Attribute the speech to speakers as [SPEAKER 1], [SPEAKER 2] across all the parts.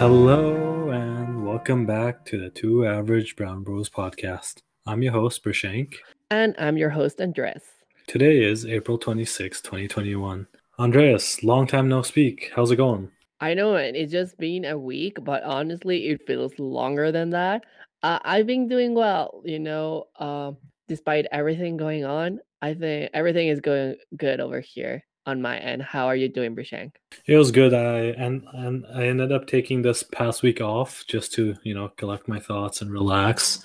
[SPEAKER 1] Hello and welcome back to the Two Average Brown Bros podcast. I'm your host, Prashank.
[SPEAKER 2] And I'm your host, Andres.
[SPEAKER 1] Today is April 26, 2021. Andreas, long time no speak. How's it going?
[SPEAKER 2] I know it. It's just been a week, but honestly, it feels longer than that. Uh, I've been doing well, you know, uh, despite everything going on. I think everything is going good over here on my end. How are you doing, Prashank?
[SPEAKER 1] It was good. I and and I ended up taking this past week off just to you know collect my thoughts and relax.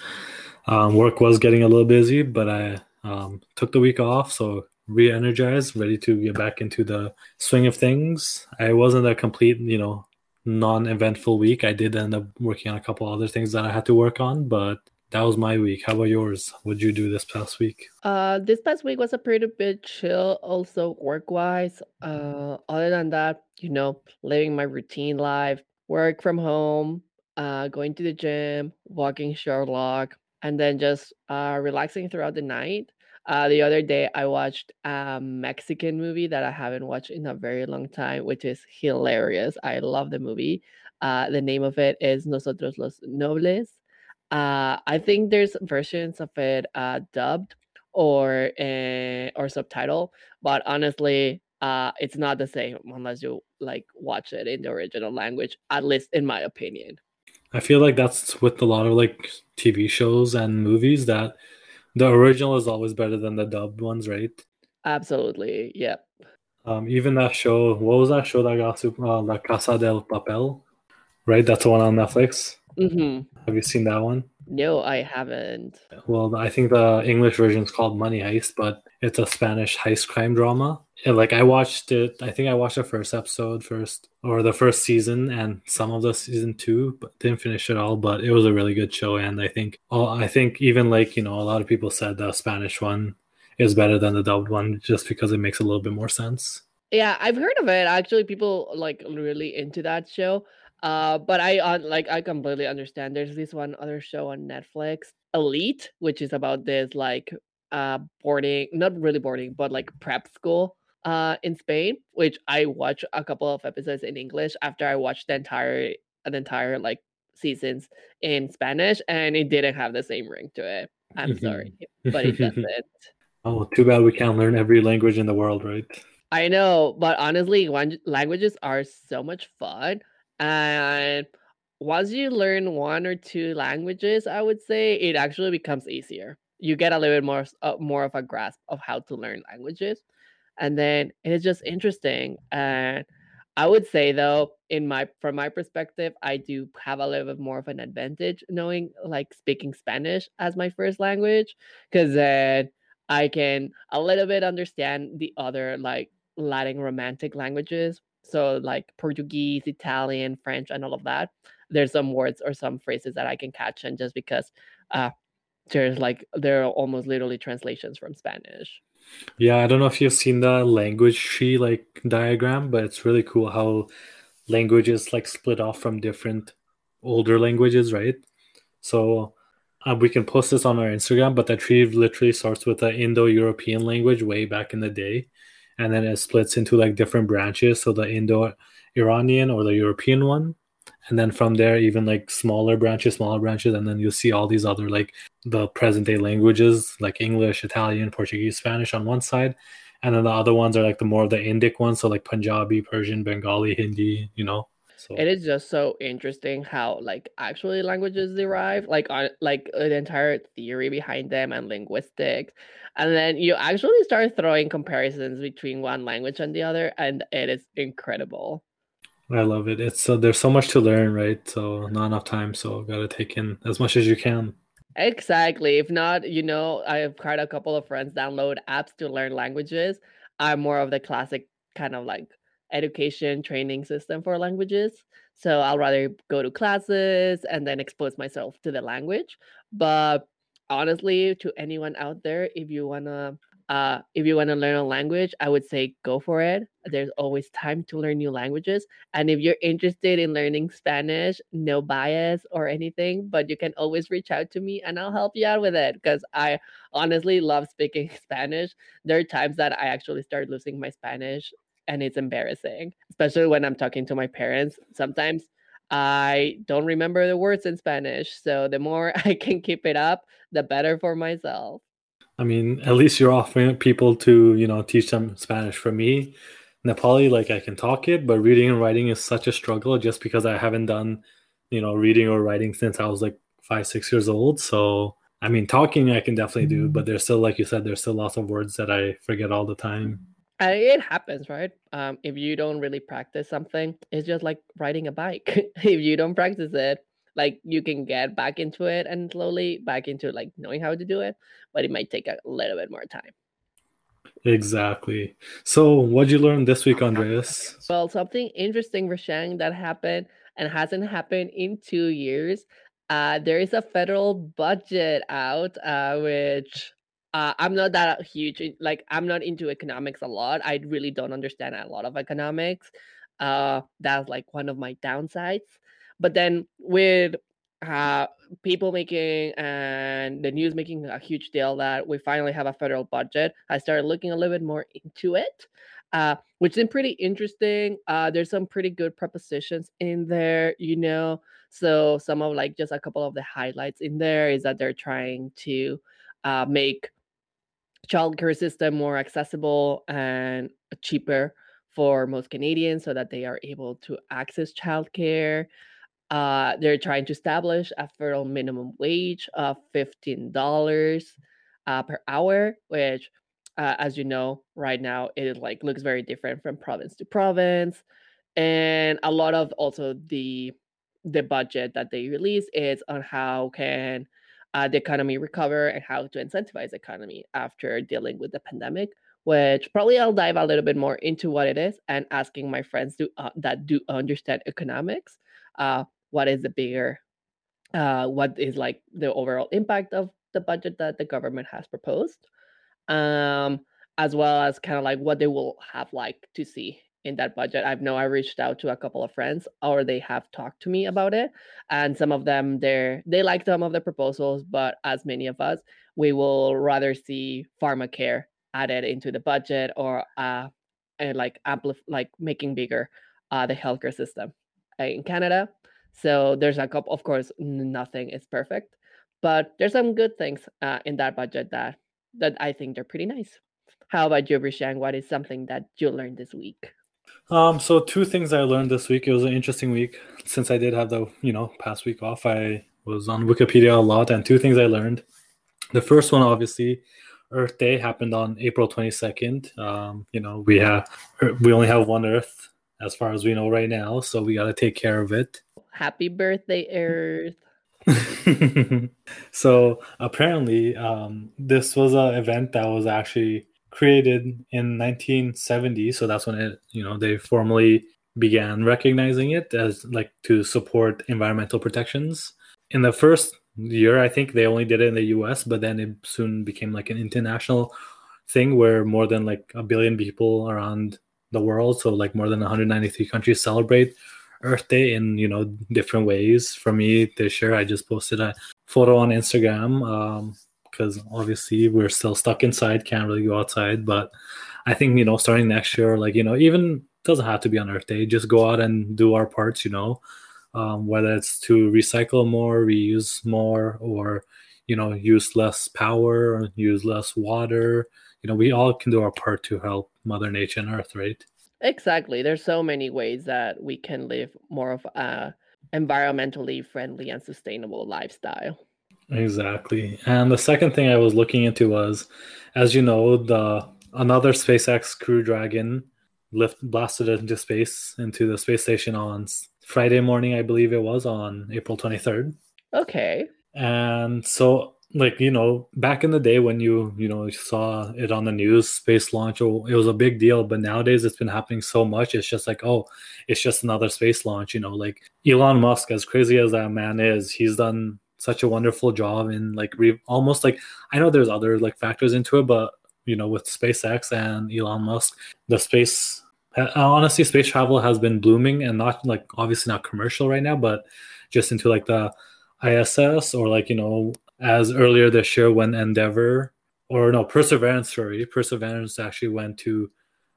[SPEAKER 1] Um, work was getting a little busy, but I um, took the week off, so re-energized, ready to get back into the swing of things. I wasn't a complete, you know, non-eventful week. I did end up working on a couple other things that I had to work on, but that was my week. How about yours? What did you do this past week?
[SPEAKER 2] Uh, this past week was a pretty bit chill, also work wise. Uh, other than that, you know, living my routine life, work from home, uh, going to the gym, walking Sherlock, and then just uh, relaxing throughout the night. Uh, the other day, I watched a Mexican movie that I haven't watched in a very long time, which is hilarious. I love the movie. Uh, the name of it is Nosotros los Nobles. Uh, I think there's versions of it uh, dubbed or uh, or subtitle, but honestly, uh, it's not the same unless you like watch it in the original language. At least in my opinion.
[SPEAKER 1] I feel like that's with a lot of like TV shows and movies that the original is always better than the dubbed ones, right?
[SPEAKER 2] Absolutely. Yep.
[SPEAKER 1] Um, even that show, what was that show that got super, uh, La Casa del Papel, right? That's the one on Netflix.
[SPEAKER 2] Mm-hmm.
[SPEAKER 1] Have you seen that one?
[SPEAKER 2] No, I haven't.
[SPEAKER 1] Well, I think the English version is called Money Heist, but it's a Spanish heist crime drama. And like I watched it, I think I watched the first episode first, or the first season, and some of the season two, but didn't finish it all. But it was a really good show, and I think, oh, I think even like you know, a lot of people said the Spanish one is better than the dubbed one, just because it makes a little bit more sense.
[SPEAKER 2] Yeah, I've heard of it. Actually, people like really into that show. Uh, but I uh, like I completely understand. There's this one other show on Netflix, Elite, which is about this like uh boarding, not really boarding, but like prep school uh in Spain, which I watched a couple of episodes in English after I watched the entire an entire like seasons in Spanish, and it didn't have the same ring to it. I'm sorry, but it doesn't.
[SPEAKER 1] Oh, too bad we can't learn every language in the world, right?
[SPEAKER 2] I know, but honestly, languages are so much fun and once you learn one or two languages, I would say it actually becomes easier. You get a little bit more uh, more of a grasp of how to learn languages, and then it's just interesting. And I would say though, in my from my perspective, I do have a little bit more of an advantage knowing like speaking Spanish as my first language, because then I can a little bit understand the other like Latin romantic languages so like Portuguese, Italian, French, and all of that. There's some words or some phrases that I can catch, and just because uh, there's like they're almost literally translations from Spanish.
[SPEAKER 1] Yeah, I don't know if you've seen the language tree like diagram, but it's really cool how languages like split off from different older languages, right? So uh, we can post this on our Instagram, but the tree literally starts with the Indo-European language way back in the day, and then it splits into like different branches. So the Indo Iranian or the European one. And then from there, even like smaller branches, smaller branches, and then you'll see all these other like the present day languages like English, Italian, Portuguese, Spanish on one side. And then the other ones are like the more of the Indic ones, so like Punjabi, Persian, Bengali, Hindi, you know.
[SPEAKER 2] So it is just so interesting how like actually languages derive, like on like the entire theory behind them and linguistics. And then you actually start throwing comparisons between one language and the other, and it is incredible.
[SPEAKER 1] I love it. It's so there's so much to learn, right? So not enough time, so gotta take in as much as you can.
[SPEAKER 2] Exactly. If not, you know, I've had a couple of friends download apps to learn languages. I'm more of the classic kind of like education training system for languages. So I'll rather go to classes and then expose myself to the language. But honestly, to anyone out there, if you wanna uh, if you want to learn a language, I would say go for it. There's always time to learn new languages. And if you're interested in learning Spanish, no bias or anything, but you can always reach out to me and I'll help you out with it because I honestly love speaking Spanish. There are times that I actually start losing my Spanish and it's embarrassing, especially when I'm talking to my parents. Sometimes I don't remember the words in Spanish. So the more I can keep it up, the better for myself.
[SPEAKER 1] I mean, at least you're offering people to, you know, teach them Spanish. For me, Nepali, like I can talk it, but reading and writing is such a struggle just because I haven't done, you know, reading or writing since I was like five, six years old. So, I mean, talking I can definitely do, mm-hmm. but there's still, like you said, there's still lots of words that I forget all the time.
[SPEAKER 2] Uh, it happens, right? Um, if you don't really practice something, it's just like riding a bike. if you don't practice it, like you can get back into it and slowly back into like knowing how to do it, but it might take a little bit more time.
[SPEAKER 1] Exactly. So, what'd you learn this week, Andreas?
[SPEAKER 2] Well, something interesting, Rashang, that happened and hasn't happened in two years. Uh, there is a federal budget out, uh, which uh, I'm not that huge. Like, I'm not into economics a lot. I really don't understand a lot of economics. Uh, that's like one of my downsides. But then with uh, people making and the news making a huge deal that we finally have a federal budget, I started looking a little bit more into it, uh, which is pretty interesting. Uh, there's some pretty good prepositions in there, you know. So some of like just a couple of the highlights in there is that they're trying to uh, make childcare system more accessible and cheaper for most Canadians so that they are able to access childcare. Uh, they're trying to establish a federal minimum wage of $15 uh, per hour, which, uh, as you know, right now it like looks very different from province to province. And a lot of also the the budget that they release is on how can uh, the economy recover and how to incentivize the economy after dealing with the pandemic which probably I'll dive a little bit more into what it is and asking my friends to, uh, that do understand economics uh, what is the bigger uh, what is like the overall impact of the budget that the government has proposed um, as well as kind of like what they will have like to see in that budget I've know i reached out to a couple of friends or they have talked to me about it and some of them they're they like some of the proposals but as many of us we will rather see pharmacare added into the budget or uh and like amplify like making bigger uh the healthcare system uh, in canada so there's a couple, of course, nothing is perfect, but there's some good things uh, in that budget that that I think they're pretty nice. How about you, Rishang? What is something that you learned this week?
[SPEAKER 1] Um, so two things I learned this week. It was an interesting week since I did have the you know past week off. I was on Wikipedia a lot, and two things I learned. The first one, obviously, Earth Day happened on April twenty second. Um, you know, we have we only have one Earth as far as we know right now, so we got to take care of it.
[SPEAKER 2] Happy birthday, Earth.
[SPEAKER 1] so apparently, um, this was an event that was actually created in 1970. So that's when it, you know, they formally began recognizing it as like to support environmental protections. In the first year, I think they only did it in the U.S., but then it soon became like an international thing where more than like a billion people around the world, so like more than 193 countries celebrate Earth Day in you know different ways. For me this year, I just posted a photo on Instagram um, because obviously we're still stuck inside, can't really go outside. But I think you know starting next year, like you know, even doesn't have to be on Earth Day. Just go out and do our parts. You know, um, whether it's to recycle more, reuse more, or you know use less power, use less water. You know, we all can do our part to help Mother Nature and Earth, right?
[SPEAKER 2] Exactly. There's so many ways that we can live more of a environmentally friendly and sustainable lifestyle.
[SPEAKER 1] Exactly. And the second thing I was looking into was, as you know, the another SpaceX Crew Dragon lift blasted into space into the space station on Friday morning, I believe it was on April 23rd.
[SPEAKER 2] Okay.
[SPEAKER 1] And so like you know back in the day when you you know saw it on the news space launch oh, it was a big deal but nowadays it's been happening so much it's just like oh it's just another space launch you know like elon musk as crazy as that man is he's done such a wonderful job in like re- almost like i know there's other like factors into it but you know with spacex and elon musk the space honestly space travel has been blooming and not like obviously not commercial right now but just into like the iss or like you know as earlier this year when Endeavour or no Perseverance, sorry, Perseverance actually went to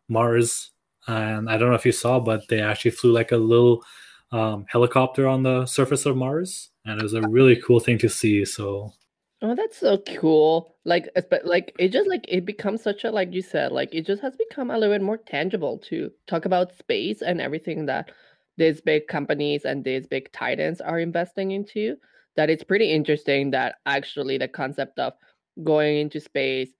[SPEAKER 1] Mars, and I don't know if you saw, but they actually flew like a little um, helicopter on the surface of Mars, and it was a really cool thing to see. So
[SPEAKER 2] Oh, that's so cool. Like, but like it just like it becomes such a like you said, like it just has become a little bit more tangible to talk about space and everything that these big companies and these big titans are investing into. That it's pretty interesting that actually the concept of going into space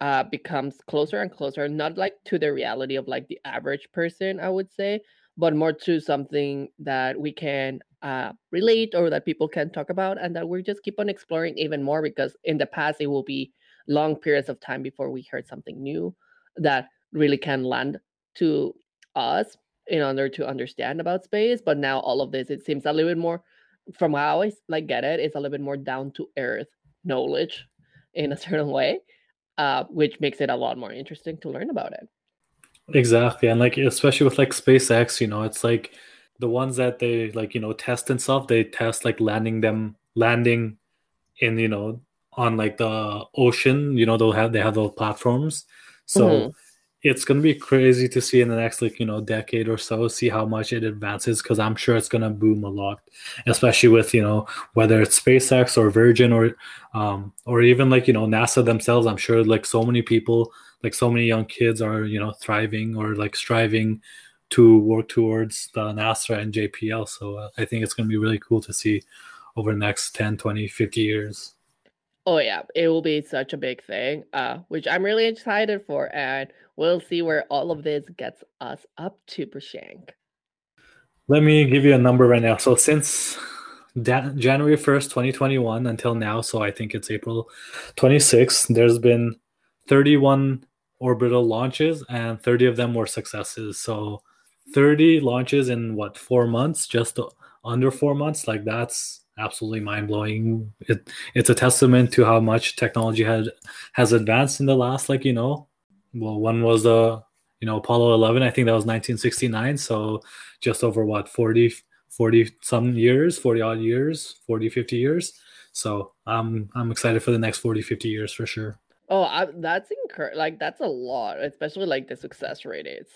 [SPEAKER 2] uh becomes closer and closer, not like to the reality of like the average person, I would say, but more to something that we can uh, relate or that people can talk about and that we just keep on exploring even more because in the past it will be long periods of time before we heard something new that really can land to us in order to understand about space. But now all of this it seems a little bit more from how i like get it it's a little bit more down to earth knowledge in a certain way uh, which makes it a lot more interesting to learn about it.
[SPEAKER 1] Exactly and like especially with like spacex you know it's like the ones that they like you know test and stuff they test like landing them landing in you know on like the ocean you know they'll have they have those platforms so mm-hmm. it's going to be crazy to see in the next like you know decade or so see how much it advances because i'm sure it's going to boom a lot especially with you know whether it's spacex or virgin or um or even like you know nasa themselves i'm sure like so many people like so many young kids are you know thriving or like striving to work towards the NASA and JPL. So uh, I think it's going to be really cool to see over the next 10, 20, 50 years.
[SPEAKER 2] Oh yeah, it will be such a big thing, uh, which I'm really excited for, and we'll see where all of this gets us up to, Prashank.
[SPEAKER 1] Let me give you a number right now. So since da- January 1st, 2021 until now, so I think it's April 26th, there's been 31 orbital launches and 30 of them were successes. So 30 launches in what four months? Just under four months? Like that's absolutely mind-blowing. It, it's a testament to how much technology had has advanced in the last like you know well one was uh you know apollo 11 i think that was 1969 so just over what 40 40 some years 40 odd years 40 50 years. So i'm i'm excited for the next 40 50 years for sure.
[SPEAKER 2] Oh I, that's incur like that's a lot especially like the success rate is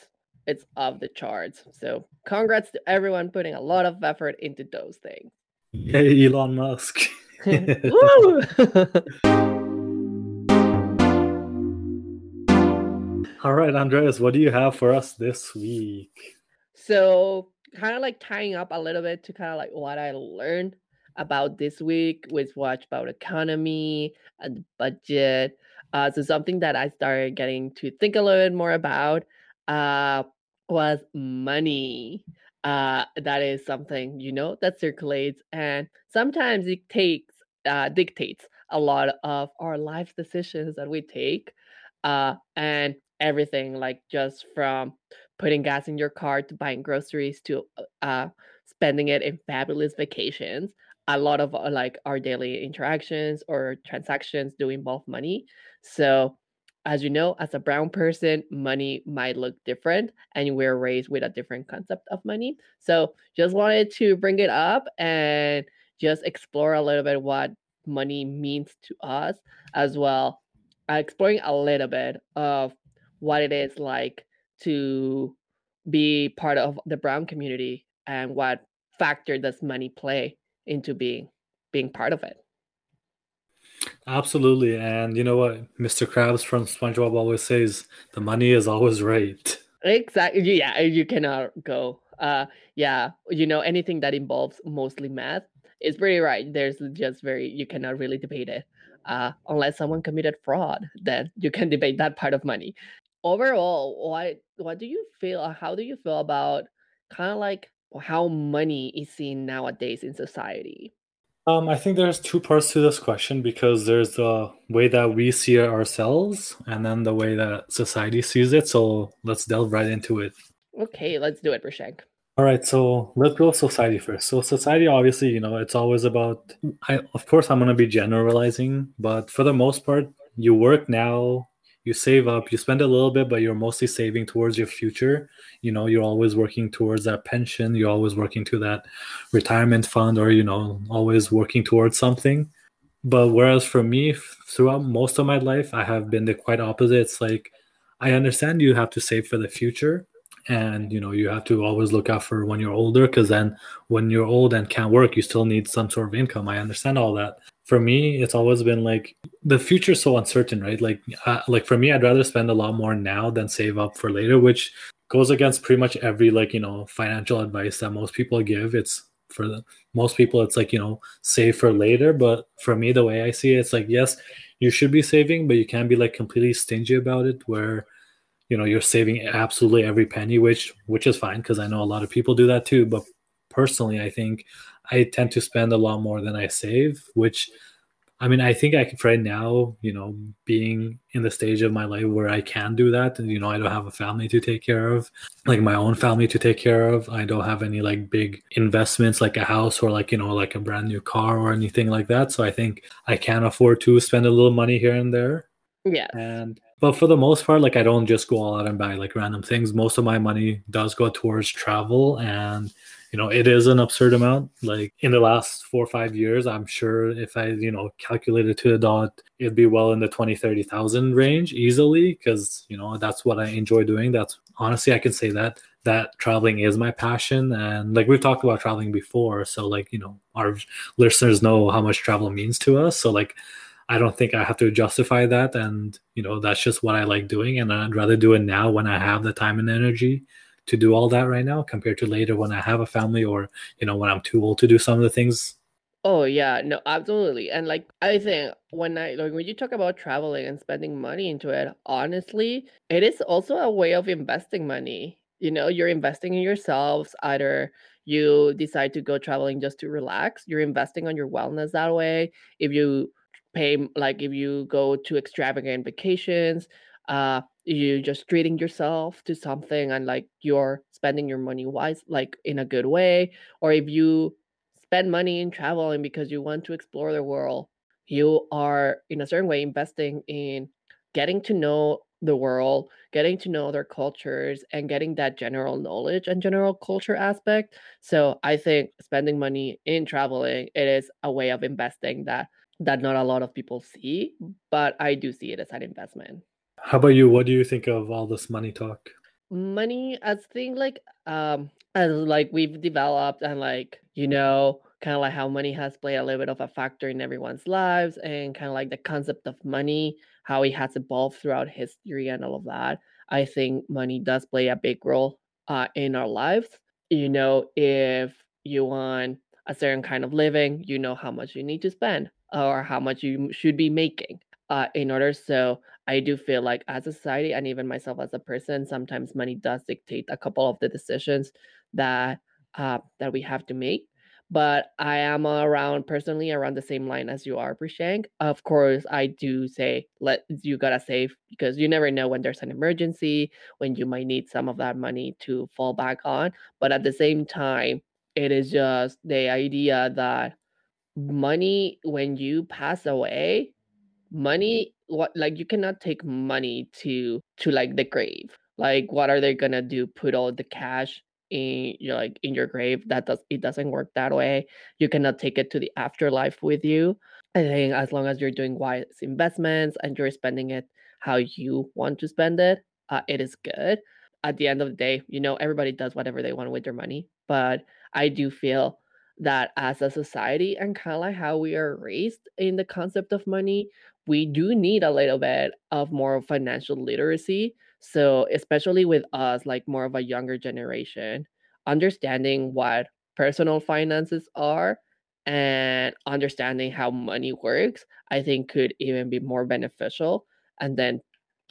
[SPEAKER 2] it's off the charts. So congrats to everyone putting a lot of effort into those things.
[SPEAKER 1] Hey, Elon Musk. All right, Andreas, what do you have for us this week?
[SPEAKER 2] So, kind of like tying up a little bit to kind of like what I learned about this week with watch about economy and budget. Uh, so something that I started getting to think a little bit more about uh, was money. Uh, that is something you know that circulates, and sometimes it takes uh, dictates a lot of our life decisions that we take, uh, and everything like just from putting gas in your car to buying groceries to uh, spending it in fabulous vacations. A lot of uh, like our daily interactions or transactions do involve money. So as you know, as a brown person, money might look different, and we're raised with a different concept of money. So, just wanted to bring it up and just explore a little bit what money means to us, as well, uh, exploring a little bit of what it is like to be part of the brown community and what factor does money play into being being part of it.
[SPEAKER 1] Absolutely. And you know what Mr. Krabs from SpongeBob always says, the money is always right.
[SPEAKER 2] Exactly. Yeah, you cannot go. Uh yeah, you know, anything that involves mostly math is pretty right. There's just very you cannot really debate it. Uh unless someone committed fraud, then you can debate that part of money. Overall, what what do you feel how do you feel about kind of like how money is seen nowadays in society?
[SPEAKER 1] Um, I think there's two parts to this question because there's the way that we see it ourselves and then the way that society sees it. So let's delve right into it.
[SPEAKER 2] Okay, let's do it, Prashank.
[SPEAKER 1] All right, so let's go society first. So society, obviously, you know, it's always about. I, of course, I'm going to be generalizing, but for the most part, you work now, you save up you spend a little bit but you're mostly saving towards your future. You know you're always working towards that pension you're always working to that retirement fund or you know always working towards something. But whereas for me throughout most of my life i have been the quite opposite. It's like i understand you have to save for the future and you know you have to always look out for when you're older because then when you're old and can't work you still need some sort of income. I understand all that for me it's always been like the future's so uncertain right? Like uh, like for me i'd rather spend a lot more now than save up for later which goes against pretty much every like you know financial advice that most people give. It's for the, most people it's like you know save for later but for me the way i see it it's like yes you should be saving but you can't be like completely stingy about it where you know you're saving absolutely every penny which which is fine because i know a lot of people do that too but personally i think i tend to spend a lot more than i save which I mean, I think I can right now, you know, being in the stage of my life where I can do that, and you know, I don't have a family to take care of, like my own family to take care of. I don't have any like big investments like a house or like, you know, like a brand new car or anything like that. So I think I can afford to spend a little money here and there.
[SPEAKER 2] Yeah.
[SPEAKER 1] And but for the most part, like I don't just go all out and buy like random things. Most of my money does go towards travel and you know it is an absurd amount. Like in the last four or five years i'm sure if i you know calculated to a dot it'd be well in the 20 30,000 range easily because you know that's what i enjoy doing. That's honestly i can say that that traveling is my passion. And like we've talked about traveling before so like you know our listeners know how much travel means to us. So like I don't think I have to justify that. And, you know, that's just what I like doing. And I'd rather do it now when I have the time and energy to do all that right now compared to later when I have a family or you know when I'm too old to do some of the things.
[SPEAKER 2] Oh yeah, no, absolutely. And like I think when I like when you talk about traveling and spending money into it, honestly, it is also a way of investing money. You know, you're investing in yourselves. Either you decide to go traveling just to relax, you're investing on your wellness that way. If you pay like if you go to extravagant vacations, uh you just treating yourself to something and like you're spending your money wise like in a good way or if you spend money in traveling because you want to explore the world you are in a certain way investing in getting to know the world getting to know their cultures and getting that general knowledge and general culture aspect. So i think spending money in traveling it is a way of investing that that not a lot of people see but i do see it as an investment
[SPEAKER 1] how about you? What do you think of all this money talk?
[SPEAKER 2] Money as thing like um as like we've developed and like you know kind of like how money has played a little bit of a factor in everyone's lives and kind of like the concept of money how it has evolved throughout history and all of that i think money does play a big role uh, in our lives you know if you want a certain kind of living you know how much you need to spend or how much you should be making uh, in order. So I do feel like as a society and even myself as a person, sometimes money does dictate a couple of the decisions that uh, that we have to make. But I am around personally around the same line as you are, Prashank. Of course, I do say let you gotta save because you never know when there's an emergency, when you might need some of that money to fall back on. But at the same time, it is just the idea that money when you pass away money what like you cannot take money to to like the grave. Like what are they gonna do? Put all the cash in you know, like in your grave? That does it doesn't work that way. You cannot take it to the afterlife with you. I think as long as you're doing wise investments and you're spending it how you want to spend it uh, it is good. At the end of the day you know everybody does whatever they want with their money but i do feel that as a society and kind of like how we are raised in the concept of money we do need a little bit of more financial literacy. So, especially with us, like more of a younger generation, understanding what personal finances are and understanding how money works, I think could even be more beneficial. And then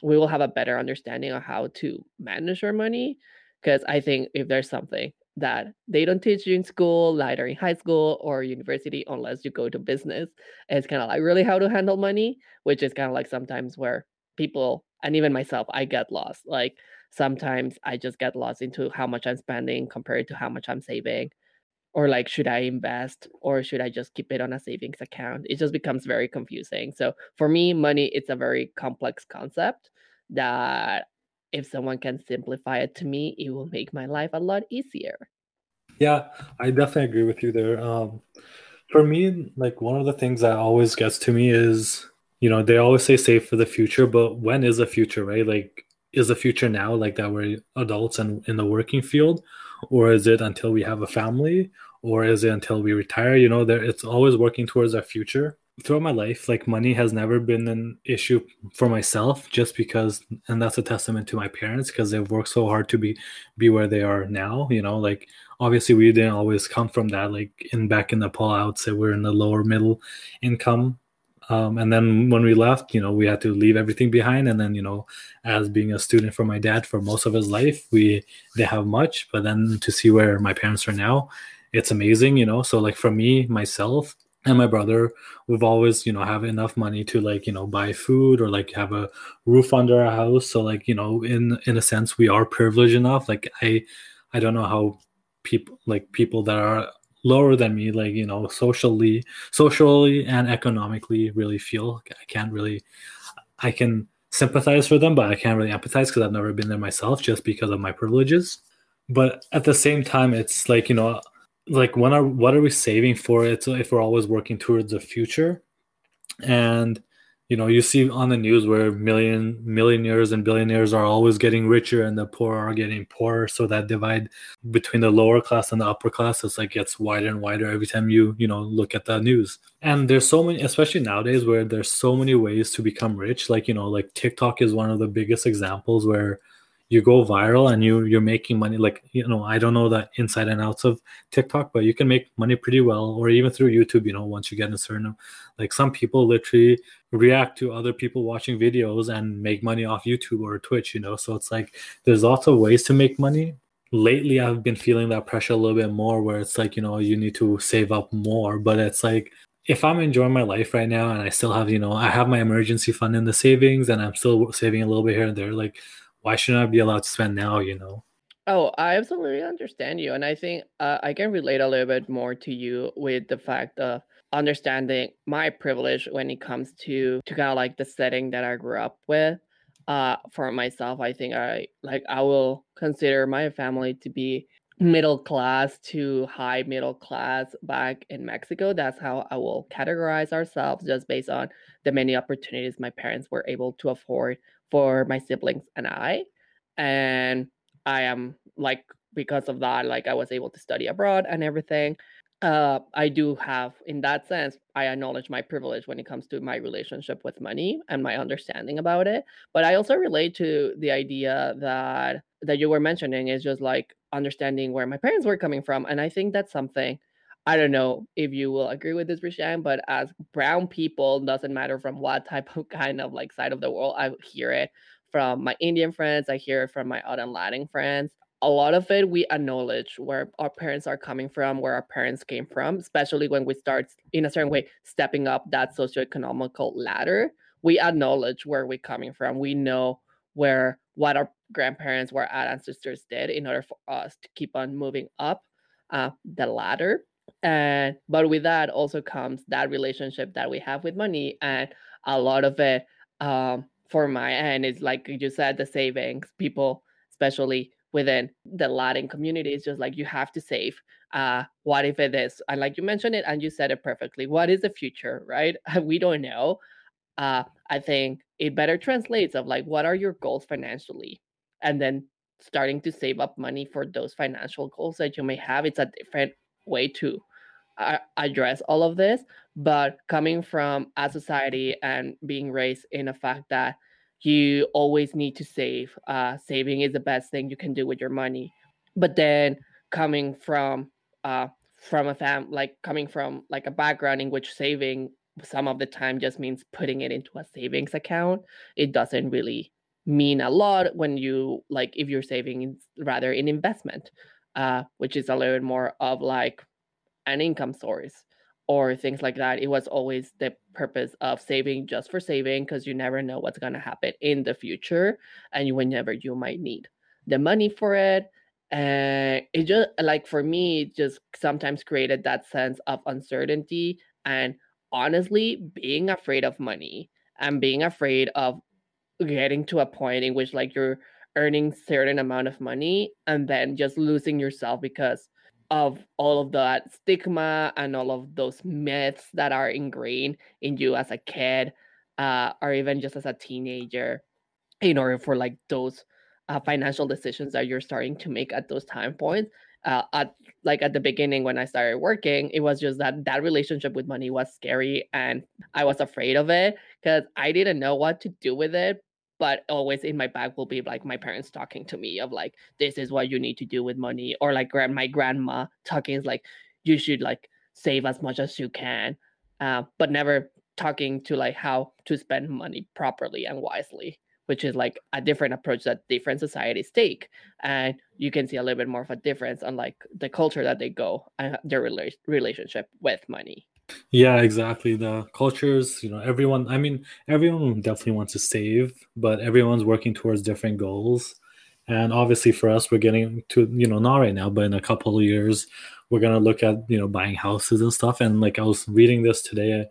[SPEAKER 2] we will have a better understanding of how to manage our money. Because I think if there's something that they don't teach you in school, either in high school or university, unless you go to business. It's kind of like really how to handle money, which is kind of like sometimes where people, and even myself, I get lost. Like sometimes I just get lost into how much I'm spending compared to how much I'm saving. Or like, should I invest or should I just keep it on a savings account? It just becomes very confusing. So for me, money, it's a very complex concept that if someone can simplify it to me, it will make my life a lot easier.
[SPEAKER 1] Yeah, I definitely agree with you there. Um, for me, like one of the things that always gets to me is, you know, they always say save for the future, but when is the future, right? Like is the future now like that we're adults and in the working field or is it until we have a family or is it until we retire you know there it's always working towards our future throughout my life like money has never been an issue for myself just because and that's a testament to my parents because they've worked so hard to be be where they are now you know like obviously we didn't always come from that like in back in nepal i would say we're in the lower middle income um, and then when we left, you know, we had to leave everything behind. And then, you know, as being a student for my dad for most of his life, we didn't have much. But then to see where my parents are now, it's amazing, you know. So like for me, myself and my brother, we've always, you know, have enough money to like, you know, buy food or like have a roof under our house. So like, you know, in in a sense, we are privileged enough. Like I, I don't know how people like people that are lower than me like you know socially socially and economically really feel i can't really i can sympathize for them but i can't really empathize because i've never been there myself just because of my privileges but at the same time it's like you know like when are what are we saving for it if we're always working towards the future? And you know you see on the news where million millionaires and billionaires are always getting richer and the poor are getting poorer. So that divide between the lower class and the upper class is like gets wider and wider every time you you know look at the news. And there's so many especially nowadays where there's so many ways to become rich. Like you know like tiktok is one of the biggest examples where you go viral and you you're making money like you know i don't know the inside and outs of tiktok but you can make money pretty well or even through youtube you know once you get a certain like some people literally react to other people watching videos and make money off youtube or twitch you know? So it's like there's lots of ways to make money. Lately i've been feeling that pressure a little bit more where it's like you know you need to save up more but it's like if I'm enjoying my life right now and I still have, you know, I have my emergency fund in the savings and I'm still saving a little bit here and there, like why shouldn't I be allowed to spend now? You know.
[SPEAKER 2] Oh, I absolutely understand you, and I think uh, I can relate a little bit more to you with the fact of understanding my privilege when it comes to to kind of like the setting that I grew up with. Uh, for myself, I think I like I will consider my family to be middle class to high middle class back in Mexico. That's how I will categorize ourselves just based on the many opportunities my parents were able to afford for my siblings and I. And I am like, because of that, like I was able to study abroad and everything. Uh, I do have, in that sense, I acknowledge my privilege when it comes to my relationship with money and my understanding about it. But I also relate to the idea that that you were mentioning is just like understanding where my parents were coming from, and I think that's something I don't know if you will agree with this, Rishan, but as brown people, doesn't matter from what type of kind of like side of the world, I hear it from my Indian friends, I hear it from my other Latin friends. A lot of it, we acknowledge where our parents are coming from, where our parents came from, especially when we start in a certain way stepping up that socioeconomical ladder. We acknowledge where we're coming from. We know where what our grandparents, where our ancestors did in order for us to keep on moving up uh, the ladder and but with that also comes that relationship that we have with money and a lot of it um for my end is like you said the savings people especially within the latin community is just like you have to save. Uh what if it is and like you mentioned it and you said it perfectly what is the future right? We don't know. Uh i think it better translates of like what are your goals financially? And then starting to save up money for those financial goals that you may have it's a different way to uh, address all of this but coming from a society and being raised in a fact that you always need to save uh, saving is the best thing you can do with your money. But then coming from uh, from a fam like coming from like a background in which saving some of the time just means putting it into a savings account it doesn't really mean a lot when you like if you're saving rather in investment uh, which is a little bit more of like an income source or things like that. It was always the purpose of saving just for saving because you never know what's going to happen in the future and whenever you might need the money for it. And it just like for me, it just sometimes created that sense of uncertainty and honestly being afraid of money and being afraid of getting to a point in which like you're earning certain amount of money and then just losing yourself because of all of that stigma and all of those myths that are ingrained in you as a kid uh, or even just as a teenager in order for like those uh, financial decisions that you're starting to make at those time points uh, at like at the beginning when I started working, it was just that that relationship with money was scary and I was afraid of it because I didn't know what to do with it. But always in my back will be like my parents talking to me of like, this is what you need to do with money, or like grand my grandma talking is like, you should like save as much as you can, uh, but never talking to like how to spend money properly and wisely which is like a different approach that different societies take and you can see a little bit more of a difference on like the culture that they go and their rela- relationship with money
[SPEAKER 1] yeah exactly. The cultures you know everyone i mean everyone definitely wants to save but everyone's working towards different goals. And obviously for us we're getting to you know not right now but in a couple of years we're going to look at you know buying houses and stuff. And like i was reading this today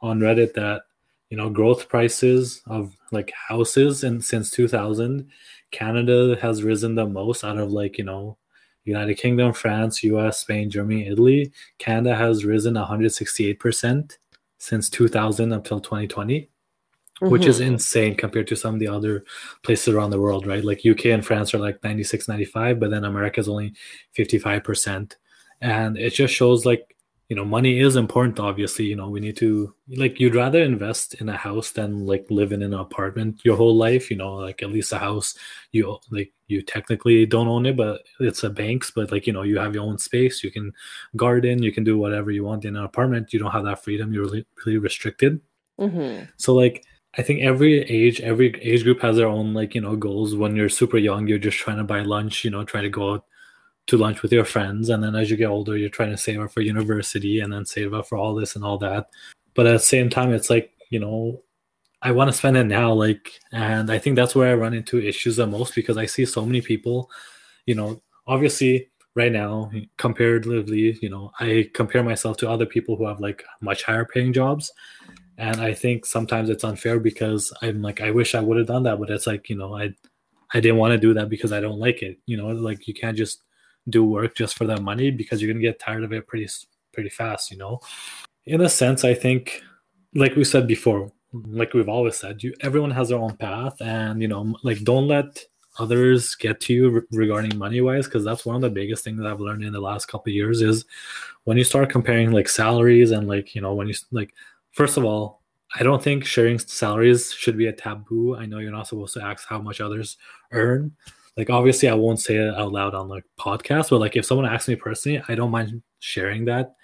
[SPEAKER 1] on reddit that you know growth prices of like houses and since 2000 canada has risen the most out of like you know united kingdom france us spain germany italy canada has risen 168% since 2000 until 2020 mm-hmm. which is mm-hmm. insane compared to some of the other places around the world right like uk and france are like 96 95 but then america is only 55% and it just shows like you know money is important obviously you know we need to like you'd rather invest in a house than like live in an apartment your whole life you know like at least a house you like you technically don't own it but it's a bank's but like you know you have your own space you can garden you can do whatever you want in an apartment you don't have that freedom you're really, really restricted mm-hmm. so like I think every age, every age group has their own like you know goals. When you're super young, you're just trying to buy lunch, you know, trying to go out to lunch with your friends and then as you get older you're trying to save up for university and then save up for all this and all that. But at the same time it's like you know i want to spend it now like and i think that's where i run into issues the most because i see so many people you know obviously right now comparatively you know i compare myself to other people who have like much higher paying jobs. And i think sometimes it's unfair because i'm like i wish i would have done that but it's like you know i i didn't want to do that because i don't like it you know like you can't just do work just for that money because you're gonna get tired of it pretty pretty fast. You know, in a sense, I think, like we said before, like we've always said, you everyone has their own path, and you know, like don't let others get to you re- regarding money wise because that's one of the biggest things that i've learned in the last couple years is when you start comparing like salaries and like you know when you like first of all i don't think sharing salaries should be a taboo i know you're not supposed to ask how much others earn like obviously I won't say it out loud on like podcast, but like if someone asks me personally, I don't mind sharing that.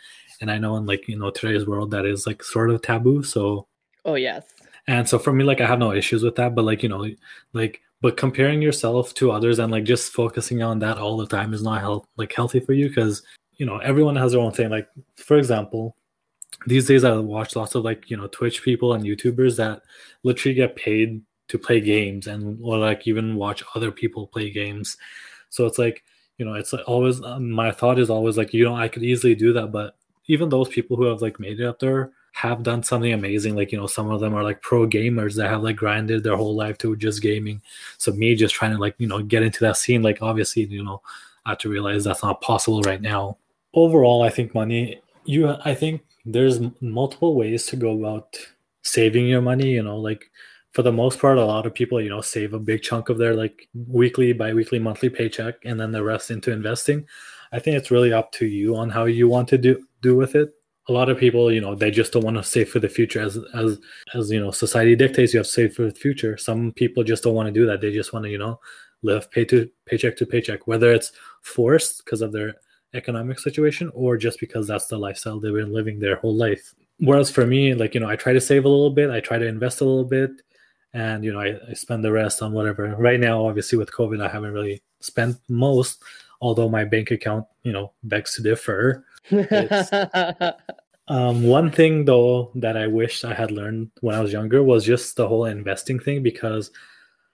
[SPEAKER 1] And I know in like you know today's world that is like sort of taboo. So
[SPEAKER 2] oh yes.
[SPEAKER 1] And so for me, like I have no issues with that, but like you know, like but comparing yourself to others and like just focusing on that all the time is not health like healthy for you because you know everyone has their own thing. Like for example, these days I watch lots of like you know Twitch people and YouTubers that literally get paid to play games and or like even watch other people play games. So it's like you know it's like always um, my thought is always like you know I could easily do that, but even those people who have like made it up there have done something amazing. Like you know some of them are like pro gamers that have like grinded their whole life to just gaming. So me just trying to like you know get into that scene, like obviously you know I have to realize that's not possible right now. Overall, I think money. You, I think there's multiple ways to go about saving your money. You know, like for the most part, a lot of people, you know, save a big chunk of their like weekly, bi-weekly, monthly paycheck, and then the rest into investing. I think it's really up to you on how you want to do do with it. A lot of people, you know, they just don't want to save for the future, as as as you know, society dictates you have to save for the future. Some people just don't want to do that. They just want to, you know, live pay to paycheck to paycheck, whether it's forced because of their economic situation or just because that's the lifestyle they've been living their whole life. Whereas for me, like you know, I try to save a little bit, I try to invest a little bit and you know I, I spend the rest on whatever. Right now obviously with covid i haven't really spent most although my bank account you know begs to differ. Um, one thing though that i wish i had learned when i was younger was just the whole investing thing because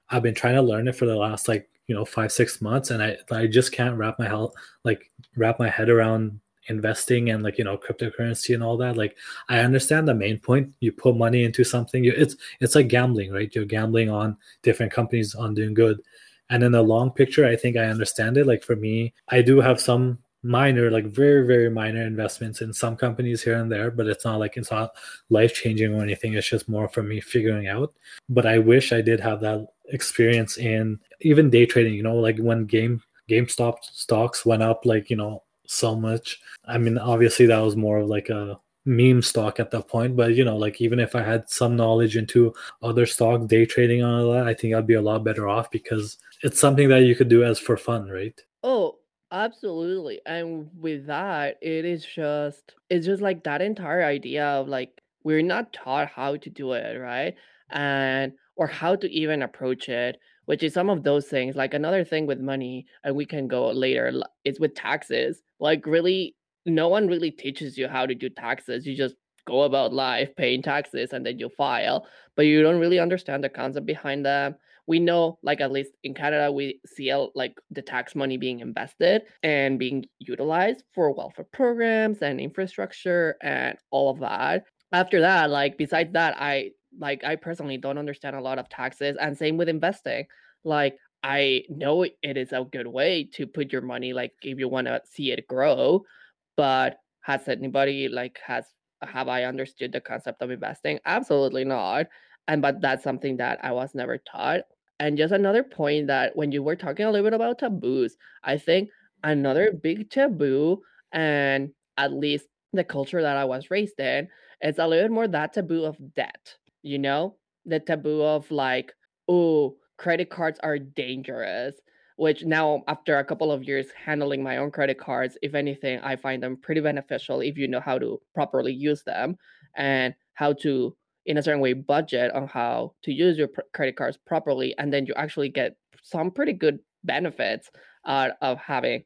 [SPEAKER 1] i've been trying to learn it for the last like you know five six months and i i just can't wrap my head like wrap my head around investing and like you know cryptocurrency and all that like i understand the main point. You put money into something you, it's it's like gambling right? You're gambling on different companies on doing good. And in the long picture i think i understand it. Like for me i do have some minor like very very minor investments in some companies here and there but it's not like it's not life changing or anything. It's just more for me figuring out. But i wish i did have that experience in even day trading. You know, like when game GameStop stocks went up, like you know, so much. I mean, obviously that was more of like a meme stock at that point, but you know, like even if I had some knowledge into other stock day trading on all that, I think I'd be a lot better off because it's something that you could do as for fun, right?
[SPEAKER 2] Oh, absolutely. And with that, it is just it's just like that entire idea of like we're not taught how to do it, right? And or how to even approach it, which is some of those things. Like another thing with money, and we can go later, is with taxes. Like really no one really teaches you how to do taxes. You just go about life paying taxes and then you file, but you don't really understand the concept behind them we know like at least in canada we see like the tax money being invested and being utilized for welfare programs and infrastructure and all of that after that like besides that i like i personally don't understand a lot of taxes and same with investing like i know it is a good way to put your money like if you want to see it grow but has anybody like has have i understood the concept of investing absolutely not and but that's something that i was never taught and just another point that when you were talking a little bit about taboos, I think another big taboo, and at least the culture that I was raised in, is a little bit more that taboo of debt. You know, the taboo of like, oh, credit cards are dangerous. Which now, after a couple of years handling my own credit cards, if anything, I find them pretty beneficial if you know how to properly use them and how to in a certain way budget on how to use your pr- credit cards properly and then you actually get some pretty good benefits out of having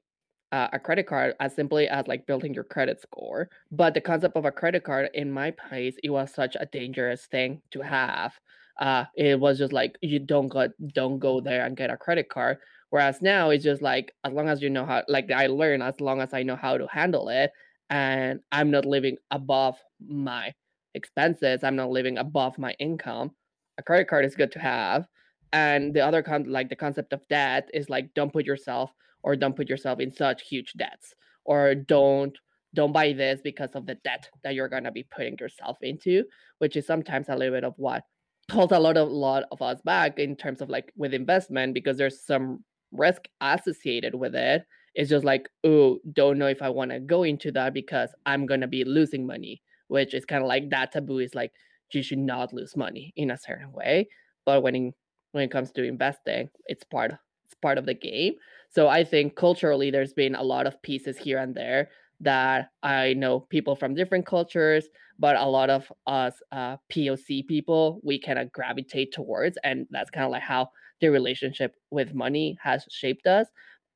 [SPEAKER 2] uh, a credit card as simply as like building your credit score but the concept of a credit card in my place it was such a dangerous thing to have uh, it was just like you don't go don't go there and get a credit card whereas now it's just like as long as you know how like i learn as long as i know how to handle it and i'm not living above my expenses, I'm not living above my income. A credit card is good to have. And the other con like the concept of debt is like don't put yourself or don't put yourself in such huge debts or don't don't buy this because of the debt that you're gonna be putting yourself into, which is sometimes a little bit of what holds a lot of lot of us back in terms of like with investment because there's some risk associated with it. It's just like, oh, don't know if I want to go into that because I'm gonna be losing money which is kind of like that taboo is like you should not lose money in a certain way. But when in, when it comes to investing, it's part it's part of the game. So I think culturally there's been a lot of pieces here and there that I know people from different cultures, but a lot of us uh, POC people we kind of gravitate towards, and that's kind of like how the relationship with money has shaped us.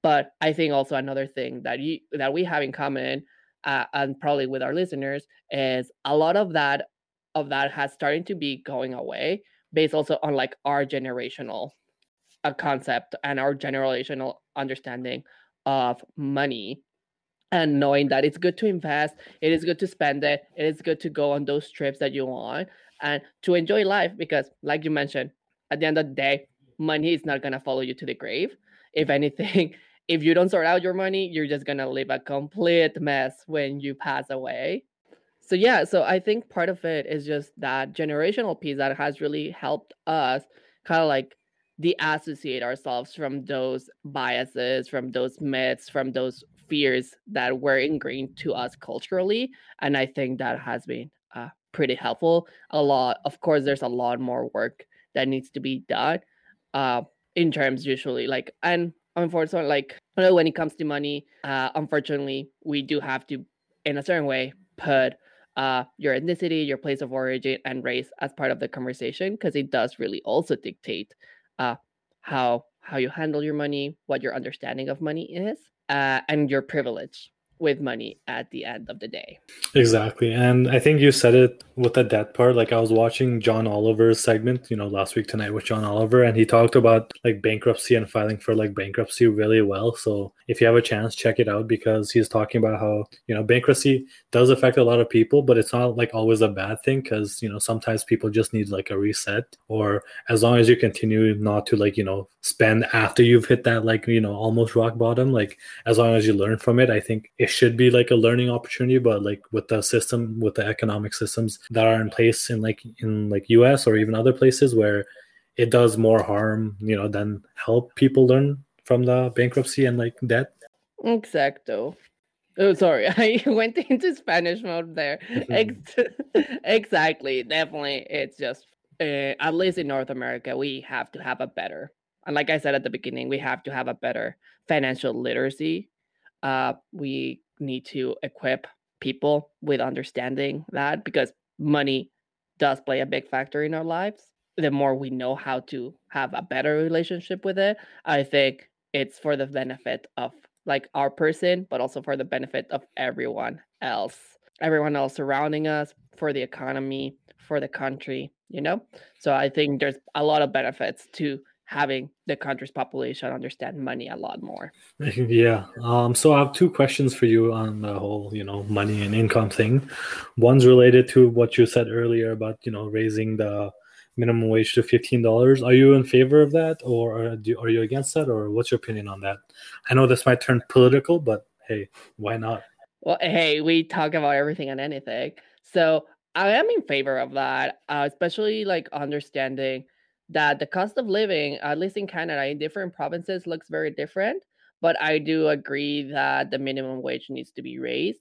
[SPEAKER 2] But I think also another thing that you that we have in common uh, and probably with our listeners is a lot of that of that has started to be going away based also on like our generational uh, concept and our generational understanding of money and knowing that it's good to invest it is good to spend it it is good to go on those trips that you want and to enjoy life because like you mentioned at the end of the day money is not going to follow you to the grave if anything if you don't sort out your money, you're just gonna leave a complete mess when you pass away. So yeah, so I think part of it is just that generational piece that has really helped us kind of like de-associate ourselves from those biases, from those myths, from those fears that were ingrained to us culturally. And I think that has been uh, pretty helpful. A lot, of course, there's a lot more work that needs to be done uh, in terms usually like, and unfortunately, like when it comes to money, uh, unfortunately, we do have to, in a certain way, put uh, your ethnicity, your place of origin, and race as part of the conversation because it does really also dictate uh, how how you handle your money, what your understanding of money is, uh, and your privilege with money at the end of the day.
[SPEAKER 1] Exactly. And I think you said it with the debt part. Like I was watching John Oliver's segment, you know, last week tonight with John Oliver, and he talked about like bankruptcy and filing for like bankruptcy really well. So if you have a chance, check it out because he's talking about how, you know, bankruptcy does affect a lot of people, but it's not like always a bad thing because, you know, sometimes people just need like a reset or as long as you continue not to like, you know, spend after you've hit that like, you know, almost rock bottom, like as long as you learn from it, I think it should be like a learning opportunity but like with the system with the economic systems that are in place in like in like us or even other places where it does more harm, you know, than help people learn from the bankruptcy and like debt.
[SPEAKER 2] Exacto. Oh, sorry, I went into Spanish mode there. Ex- exactly, definitely. It's just, uh, at least in North America, we have to have a better, and like I said at the beginning, we have to have a better financial literacy. Uh, we need to equip people with understanding that because money does play a big factor in our lives. The more we know how to have a better relationship with it, I think it's for the benefit of like our person, but also for the benefit of everyone else, everyone else surrounding us, for the economy, for the country, you know? So I think there's a lot of benefits to having the country's population understand money a lot more.
[SPEAKER 1] Yeah. Um, so I have two questions for you on the whole, you know, money and income thing. One's related to what you said earlier about, you know, raising the minimum wage to fifteen dollars. Are you in favor of that, or are, you, are you against that, or what's your opinion on that? I know this might turn political, but hey, why not?
[SPEAKER 2] Well, hey, we talk about everything and anything, so I am in favor of that, uh, especially like understanding that the cost of living, at least in Canada, in different provinces, looks very different. But I do agree that the minimum wage needs to be raised.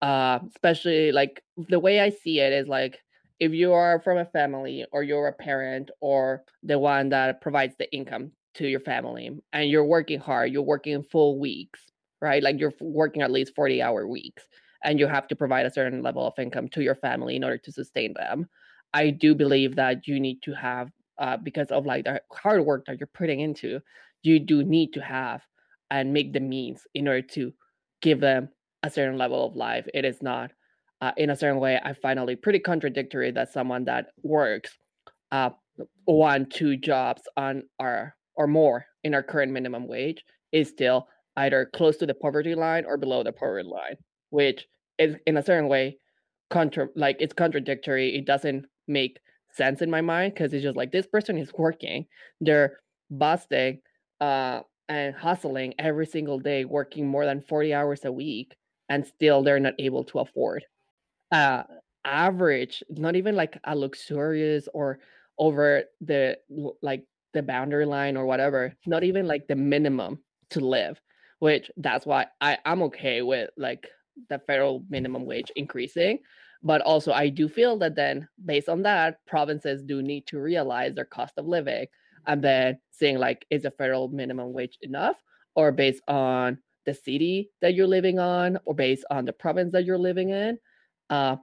[SPEAKER 2] Uh, especially like the way I see it is like if you are from a family or you're a parent or the one that provides the income to your family and you're working hard, you're working full weeks, right? Like you're working at least 40 hour weeks and you have to provide a certain level of income to your family in order to sustain them. I do believe that you need to have, uh, because of like the hard work that you're putting into, you do need to have and make the means in order to give them a certain level of life. It is not uh, in a certain way, I find it pretty contradictory that someone that works uh, one, two jobs on our or more in our current minimum wage is still either close to the poverty line or below the poverty line, which is in a certain way contra like it's contradictory. It doesn't make sense in my mind because it's just like this person is working, they're busting uh, and hustling every single day, working more than 40 hours a week, and still they're not able to afford. Uh average not even like a luxurious or over the like the boundary line or whatever not even like the minimum to live which that's why i i'm okay with like the federal minimum wage increasing but also i do feel that then based on that provinces do need to realize their cost of living and then seeing like is the federal minimum wage enough? Or based on the city that you're living on or based on the province that you're living in uh,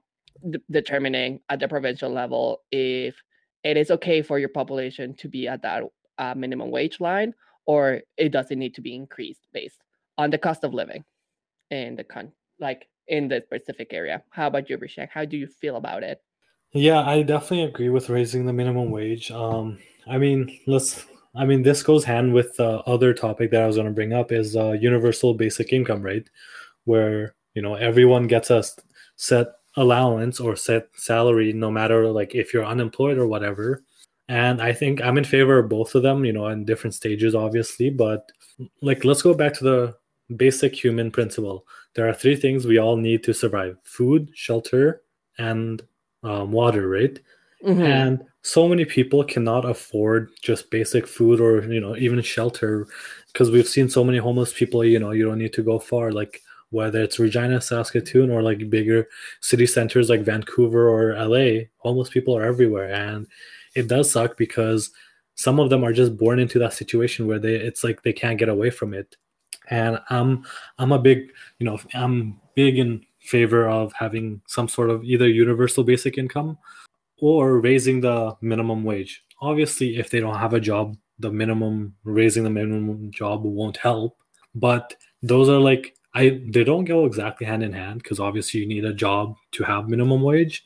[SPEAKER 2] d- determining at the provincial level if it is okay for your population to be at that uh, minimum wage line or it doesn't need to be increased based on the cost of living in the con like in the specific area. How about you, Prashank? How do you feel about it?
[SPEAKER 1] Yeah, I definitely agree with raising the minimum wage. Um, I mean, let's. I mean, this goes hand with the other topic that I was going to bring up is uh, universal basic income, right? Where you know everyone gets a set allowance or set salary no matter like if you're unemployed or whatever and i think i'm in favor of both of them you know in different stages obviously but like let's go back to the basic human principle there are three things we all need to survive food shelter and um, water right mm-hmm. and so many people cannot afford just basic food or you know even shelter because we've seen so many homeless people you know you don't need to go far like whether it's Regina, Saskatoon, or like bigger city centers like Vancouver or LA, homeless people are everywhere. And it does suck because some of them are just born into that situation where they it's like they can't get away from it. And I'm I'm a big, you know, I'm big in favor of having some sort of either universal basic income or raising the minimum wage. Obviously, if they don't have a job, the minimum raising the minimum job won't help. But those are like I they don't go exactly hand in hand because obviously you need a job to have minimum wage.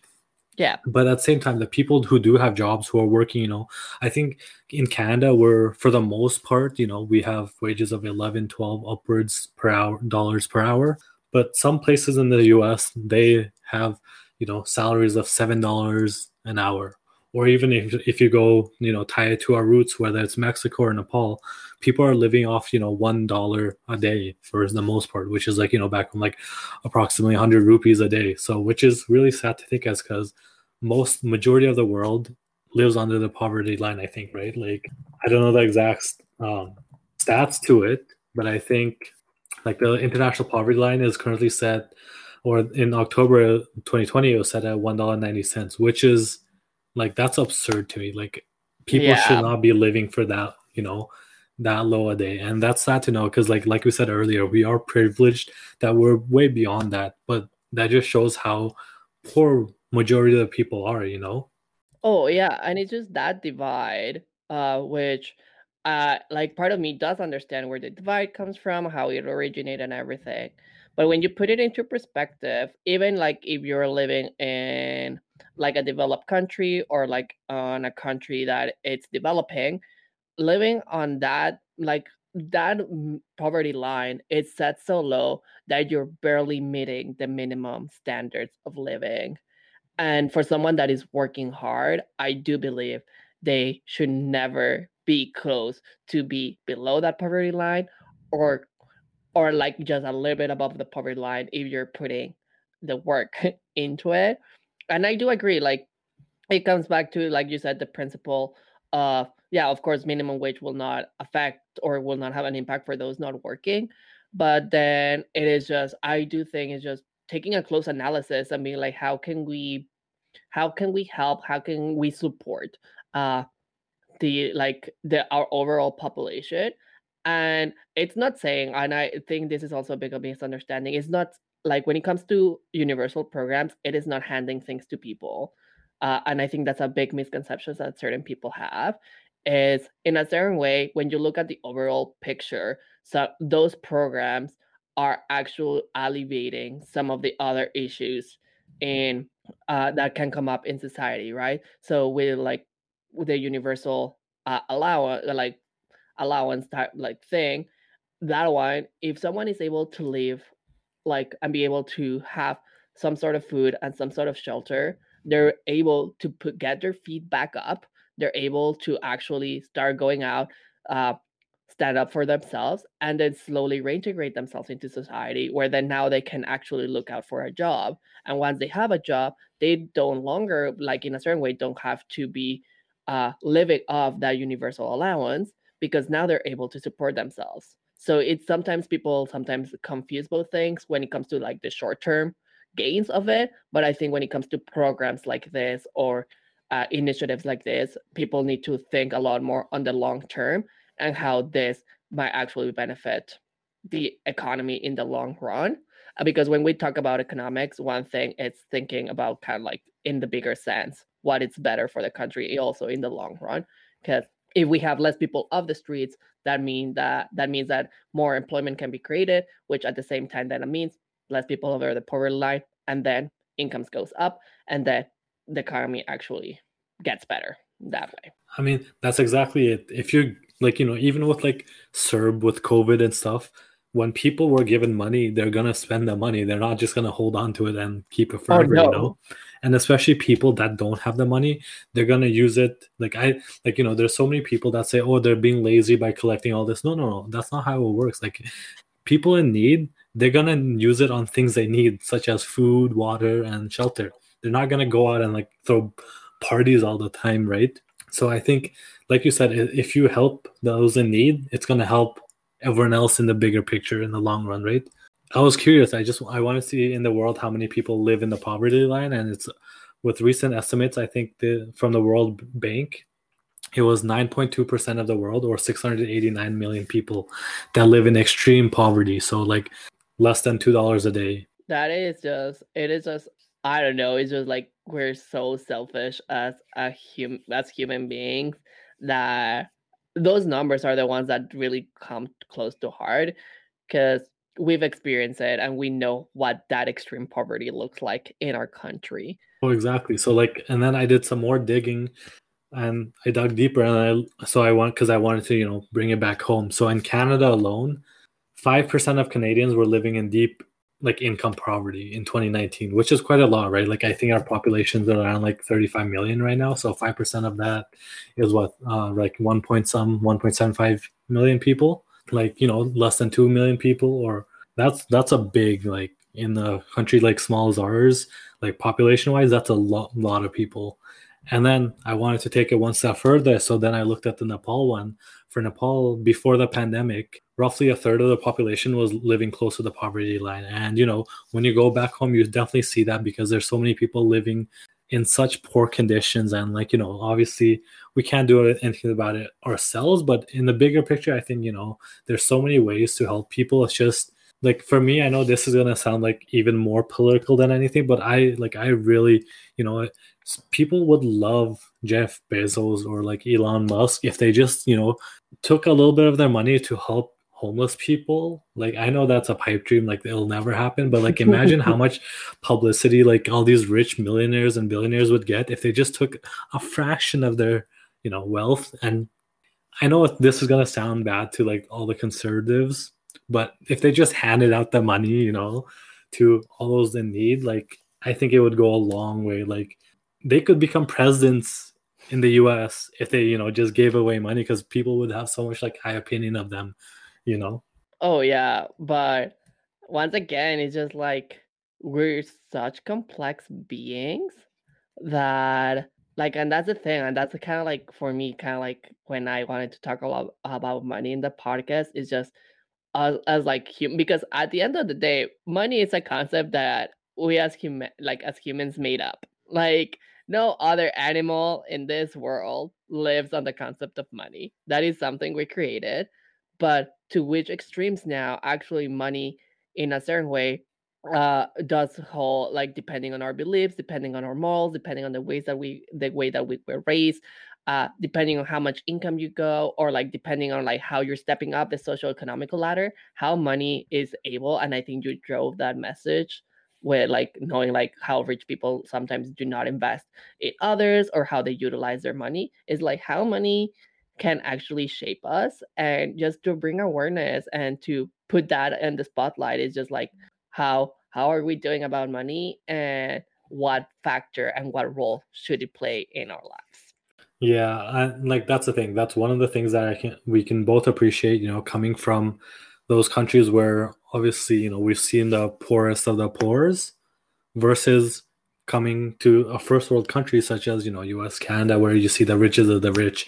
[SPEAKER 2] Yeah.
[SPEAKER 1] But at the same time, the people who do have jobs who are working, you know, I think in Canada, we're for the most part, you know, we have wages of 11, 12 upwards per hour dollars per hour. But some places in the US, they have, you know, salaries of seven dollars an hour or even if, if you go you know tie it to our roots whether it's mexico or nepal people are living off you know one dollar a day for the most part which is like you know back from like approximately 100 rupees a day so which is really sad to think as because most majority of the world lives under the poverty line. I think, right? Like, I don't know the exact um, stats to it, but I think like the international poverty line is currently set, or in October 2020, it was set at one dollar ninety cents, which is like that's absurd to me. Like, people yeah. should not be living for that. You know, that low a day. And that's sad to know because like like we said earlier we are privileged that we're way beyond that but that just shows how poor majority of the people are you know?
[SPEAKER 2] Oh yeah and it's just that divide uh which uh like part of me does understand where the divide comes from how it originated and everything. But when you put it into perspective even like if you're living in like a developed country or like on a country that it's developing living on that like that poverty line it's set so low that you're barely meeting the minimum standards of living. And for someone that is working hard i do believe they should never be close to be below that poverty line or or like just a little bit above the poverty line if you're putting the work into it. And i do agree like it comes back to like you said the principle of yeah, of course, minimum wage will not affect or will not have an impact for those not working. But then it is just, I do think it's just taking a close analysis and being like, how can we, how can we help? How can we support uh, the like the our overall population? And it's not saying, and I think this is also a big misunderstanding. It's not like when it comes to universal programs, it is not handing things to people. Uh, and I think that's a big misconception that certain people have is in a certain way when you look at the overall picture so those programs are actually alleviating some of the other issues in uh, that can come up in society right? So with like with the universal uh, allowance like allowance type like thing that one if someone is able to live like and be able to have some sort of food and some sort of shelter they're able to put get their feet back up they're able to actually start going out, uh, stand up for themselves, and then slowly reintegrate themselves into society, where then now they can actually look out for a job. And once they have a job, they don't longer, like in a certain way, don't have to be uh, living off that universal allowance because now they're able to support themselves. So it's sometimes people sometimes confuse both things when it comes to like the short term gains of it. But I think when it comes to programs like this or uh, initiatives like this, people need to think a lot more on the long term and how this might actually benefit the economy in the long run. Uh, because when we talk about economics, one thing it's thinking about kind of like in the bigger sense, what is better for the country also in the long run. Because if we have less people off the streets, that mean that that means that more employment can be created, which at the same time then it means less people over the poverty line, and then incomes goes up, and then the economy actually gets better that way.
[SPEAKER 1] I mean, that's exactly it. If you're like, you know, even with like CERB with COVID and stuff, when people were given money, they're gonna spend the money. They're not just gonna hold on to it and keep it oh, forever, oh, no. you know. And especially people that don't have the money, they're gonna use it. Like I, like you know, there's so many people that say, "Oh, they're being lazy by collecting all this." No, no, no, that's not how it works. Like people in need, they're gonna use it on things they need, such as food, water, and shelter. They're not gonna go out and like throw parties all the time, right? So I think, like you said, if you help those in need, it's gonna help everyone else in the bigger picture in the long run, right? I was curious. I just I want to see in the world how many people live in the poverty line, and it's with recent estimates. I think the from the World Bank, it was 9.2 percent of the world, or 689 million people, that live in extreme poverty. So like less than two dollars a day.
[SPEAKER 2] That is just it is just I don't know. It's just like we're so selfish as a hum as human beings that those numbers are the ones that really come close to heart because we've experienced it and we know what that extreme poverty looks like in our country.
[SPEAKER 1] Oh, exactly. So like, and then I did some more digging and I dug deeper and I so I want because I wanted to you know bring it back home. So in Canada alone, five percent of Canadians were living in deep like income poverty in 2019, which is quite a lot, right? Like I think our population's around like 35 million right now. So 5% of that is what, uh, like one point some 1.75 million people, like, you know, less than 2 million people, or that's, that's a big, like in a country like small as ours, like population wise, that's a lot, lot of people. And then I wanted to take it one step further. So then I looked at the Nepal one. For Nepal, before the pandemic, roughly a third of the population was living close to the poverty line. And, you know, when you go back home, you definitely see that because there's so many people living in such poor conditions. And, like, you know, obviously we can't do anything about it ourselves. But in the bigger picture, I think, you know, there's so many ways to help people. It's just, like for me i know this is going to sound like even more political than anything but i like i really you know people would love jeff bezos or like elon musk if they just you know took a little bit of their money to help homeless people like i know that's a pipe dream like it'll never happen but like imagine how much publicity like all these rich millionaires and billionaires would get if they just took a fraction of their you know wealth and i know this is going to sound bad to like all the conservatives but if they just handed out the money, you know, to all those in need, like I think it would go a long way. Like they could become presidents in the US if they, you know, just gave away money because people would have so much like high opinion of them, you know.
[SPEAKER 2] Oh yeah, but once again, it's just like we're such complex beings that like and that's the thing and that's kind of like for me kind of like when i wanted to talk a lot about money in the podcast is just as, as like human because at the end of the day money is a concept that we as human like as humans made up like no other animal in this world lives on the concept of money. That is something we created but to which extremes now actually money in a certain way uh does hold like depending on our beliefs depending on our morals depending on the ways that we the way that we were raised uh, depending on how much income you go or like depending on like how you're stepping up the social economical ladder how money is able and i think you drove that message with like knowing like how rich people sometimes do not invest in others or how they utilize their money is like how money can actually shape us and just to bring awareness and to put that in the spotlight is just like how how are we doing about money and what factor and what role should it play in our lives
[SPEAKER 1] yeah, and like that's the thing. That's one of the things that I can we can both appreciate. You know, coming from those countries where obviously you know we've seen the poorest of the poor's, versus coming to a first world country such as you know U.S., Canada, where you see the riches of the rich.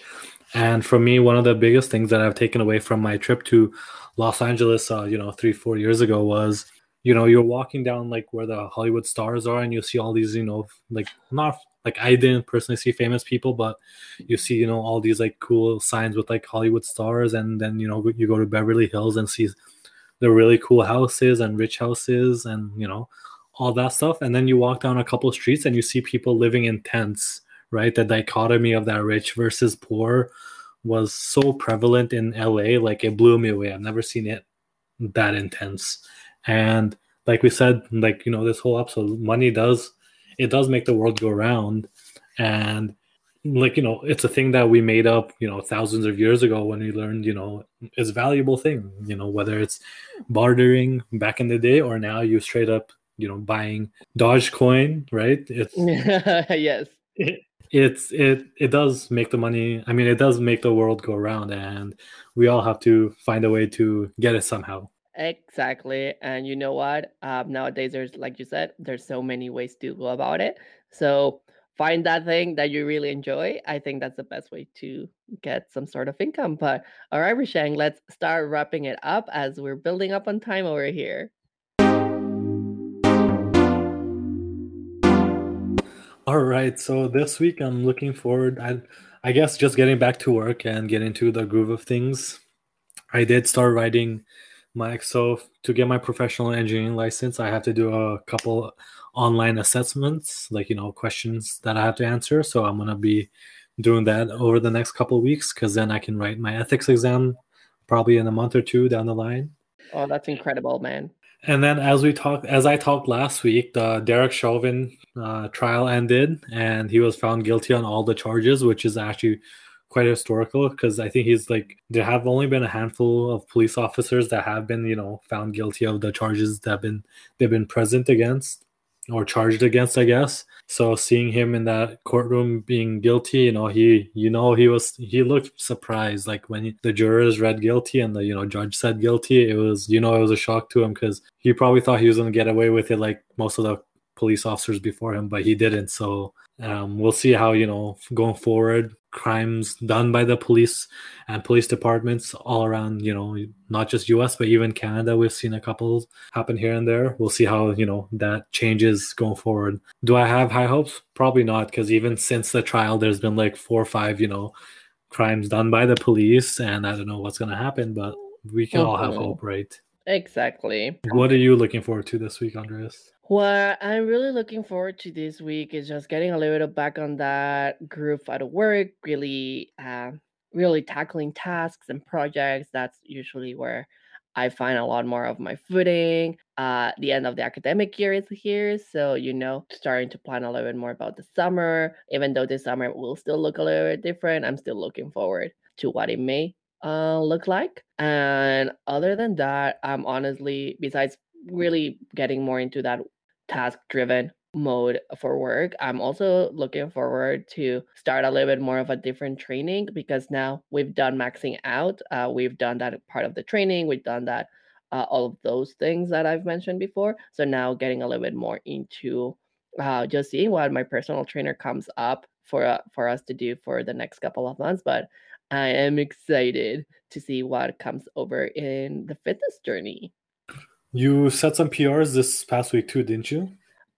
[SPEAKER 1] And for me, one of the biggest things that I've taken away from my trip to Los Angeles, uh, you know, three four years ago was you know you're walking down like where the hollywood stars are and you see all these you know like not like I didn't personally see famous people, but you see, you know, all these like cool signs with like Hollywood stars, and then you know you go to Beverly Hills and see the really cool houses and rich houses, and you know all that stuff, and then you walk down a couple streets and you see people living in tents, right? The dichotomy of that rich versus poor was so prevalent in LA, like it blew me away. I've never seen it that intense, and like we said, like you know, this whole episode, money does it does make the world go round and like you know it's a thing that we made up you know thousands of years ago when we learned you know it's a valuable thing you know whether it's bartering back in the day or now you straight up you know buying dogecoin right it's
[SPEAKER 2] yes
[SPEAKER 1] it, it's it it does make the money i mean it does make the world go around and we all have to find a way to get it somehow
[SPEAKER 2] Exactly. And you know what? Um, nowadays, there's, like you said, there's so many ways to go about it. So find that thing that you really enjoy. I think that's the best way to get some sort of income. But all right, Prashank, let's start wrapping it up as we're building up on time over here.
[SPEAKER 1] All right. So this week I'm looking forward. I, I guess just getting back to work and get into the groove of things. I did start writing my so to get my professional engineering license i have to do a couple online assessments like you know questions that i have to answer. So i'm going to be doing that over the next couple weeks because then i can write my ethics exam probably in a month or two down the line.
[SPEAKER 2] Oh that's incredible man.
[SPEAKER 1] And then as we talked as i talked last week the derek chauvin uh, trial ended and he was found guilty on all the charges which is actually quite historical because I think he's like there have only been a handful of police officers that have been you know found guilty of the charges that have been they've been present against or charged against I guess. So seeing him in that courtroom being guilty you know he you know he was he looked surprised. Like when he, the jurors read guilty and the you know judge said guilty it was you know it was a shock to him because he probably thought he was going to get away with it like most of the police officers before him, but he didn't. So um, we'll see how you know going forward crimes done by the police and police departments all around you know not just us but even canada we've seen a couple happen here and there we'll see how you know that changes going forward do i have high hopes probably not because even since the trial there's been like four or five you know crimes done by the police and i don't know what's going to happen but we can mm-hmm. all have mm-hmm. hope right
[SPEAKER 2] exactly
[SPEAKER 1] what are you looking forward to this week andreas
[SPEAKER 2] what I'm really looking forward to this week is just getting a little bit back on that groove at work, really, uh, really tackling tasks and projects. That's usually where I find a lot more of my footing. Uh, the end of the academic year is here, so you know, starting to plan a little bit more about the summer. Even though this summer will still look a little bit different, I'm still looking forward to what it may uh, look like. And other than that, I'm honestly, besides really getting more into that task driven mode for work. I'm also looking forward to start a little bit more of a different training because now we've done maxing out. Uh, we've done that part of the training. We've done that, uh, all of those things that I've mentioned before. So now getting a little bit more into uh, just seeing what my personal trainer comes up for uh, for us to do for the next couple of months. But I am excited to see what comes over in the fitness journey.
[SPEAKER 1] You set some PRs this past week too, didn't you?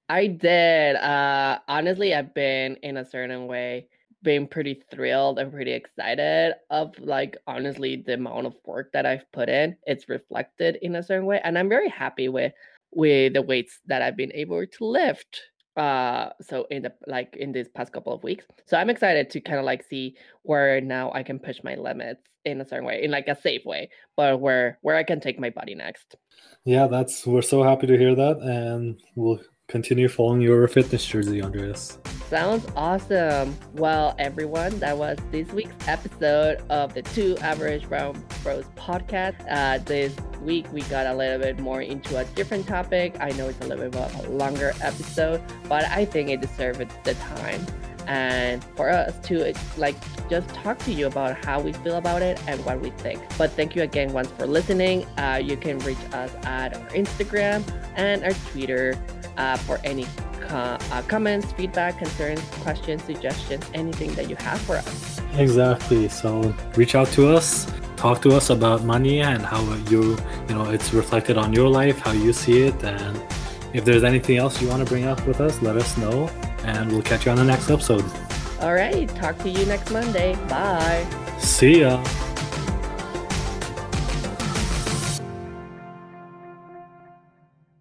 [SPEAKER 2] I did. Uh, honestly, I've been in a certain way being pretty thrilled and pretty excited of like honestly the amount of work that I've put in. It's reflected in a certain way, and I'm very happy with with the weights that I've been able to lift. Uh, so in the like in these past couple of weeks, so I'm excited to kind of like see where now I can push my limits in a certain way, in like a safe way, but where where I can take my body next.
[SPEAKER 1] Yeah, that's we're so happy to hear that, and we'll continue following your fitness jersey, Andreas.
[SPEAKER 2] Sounds awesome. Well, everyone, that was this week's episode of the Two Average Brown Bros podcast. Uh, this week, we got a little bit more into a different topic. I know it's a little bit of a longer episode, but I think it deserved the time and for us to like just talk to you about how we feel about it and what we think. But thank you again once for listening. Uh, you can reach us at our Instagram and our Twitter uh, for any co- uh, comments, feedback, concerns, questions, suggestions, anything that you have for us.
[SPEAKER 1] Exactly. So reach out to us. Talk to us about money and how you, you know, it's reflected on your life, how you see it, and if there's anything else you want to bring up with us, let us know and we'll catch you on the next episode.
[SPEAKER 2] All right. Talk to you next Monday. Bye.
[SPEAKER 1] See ya.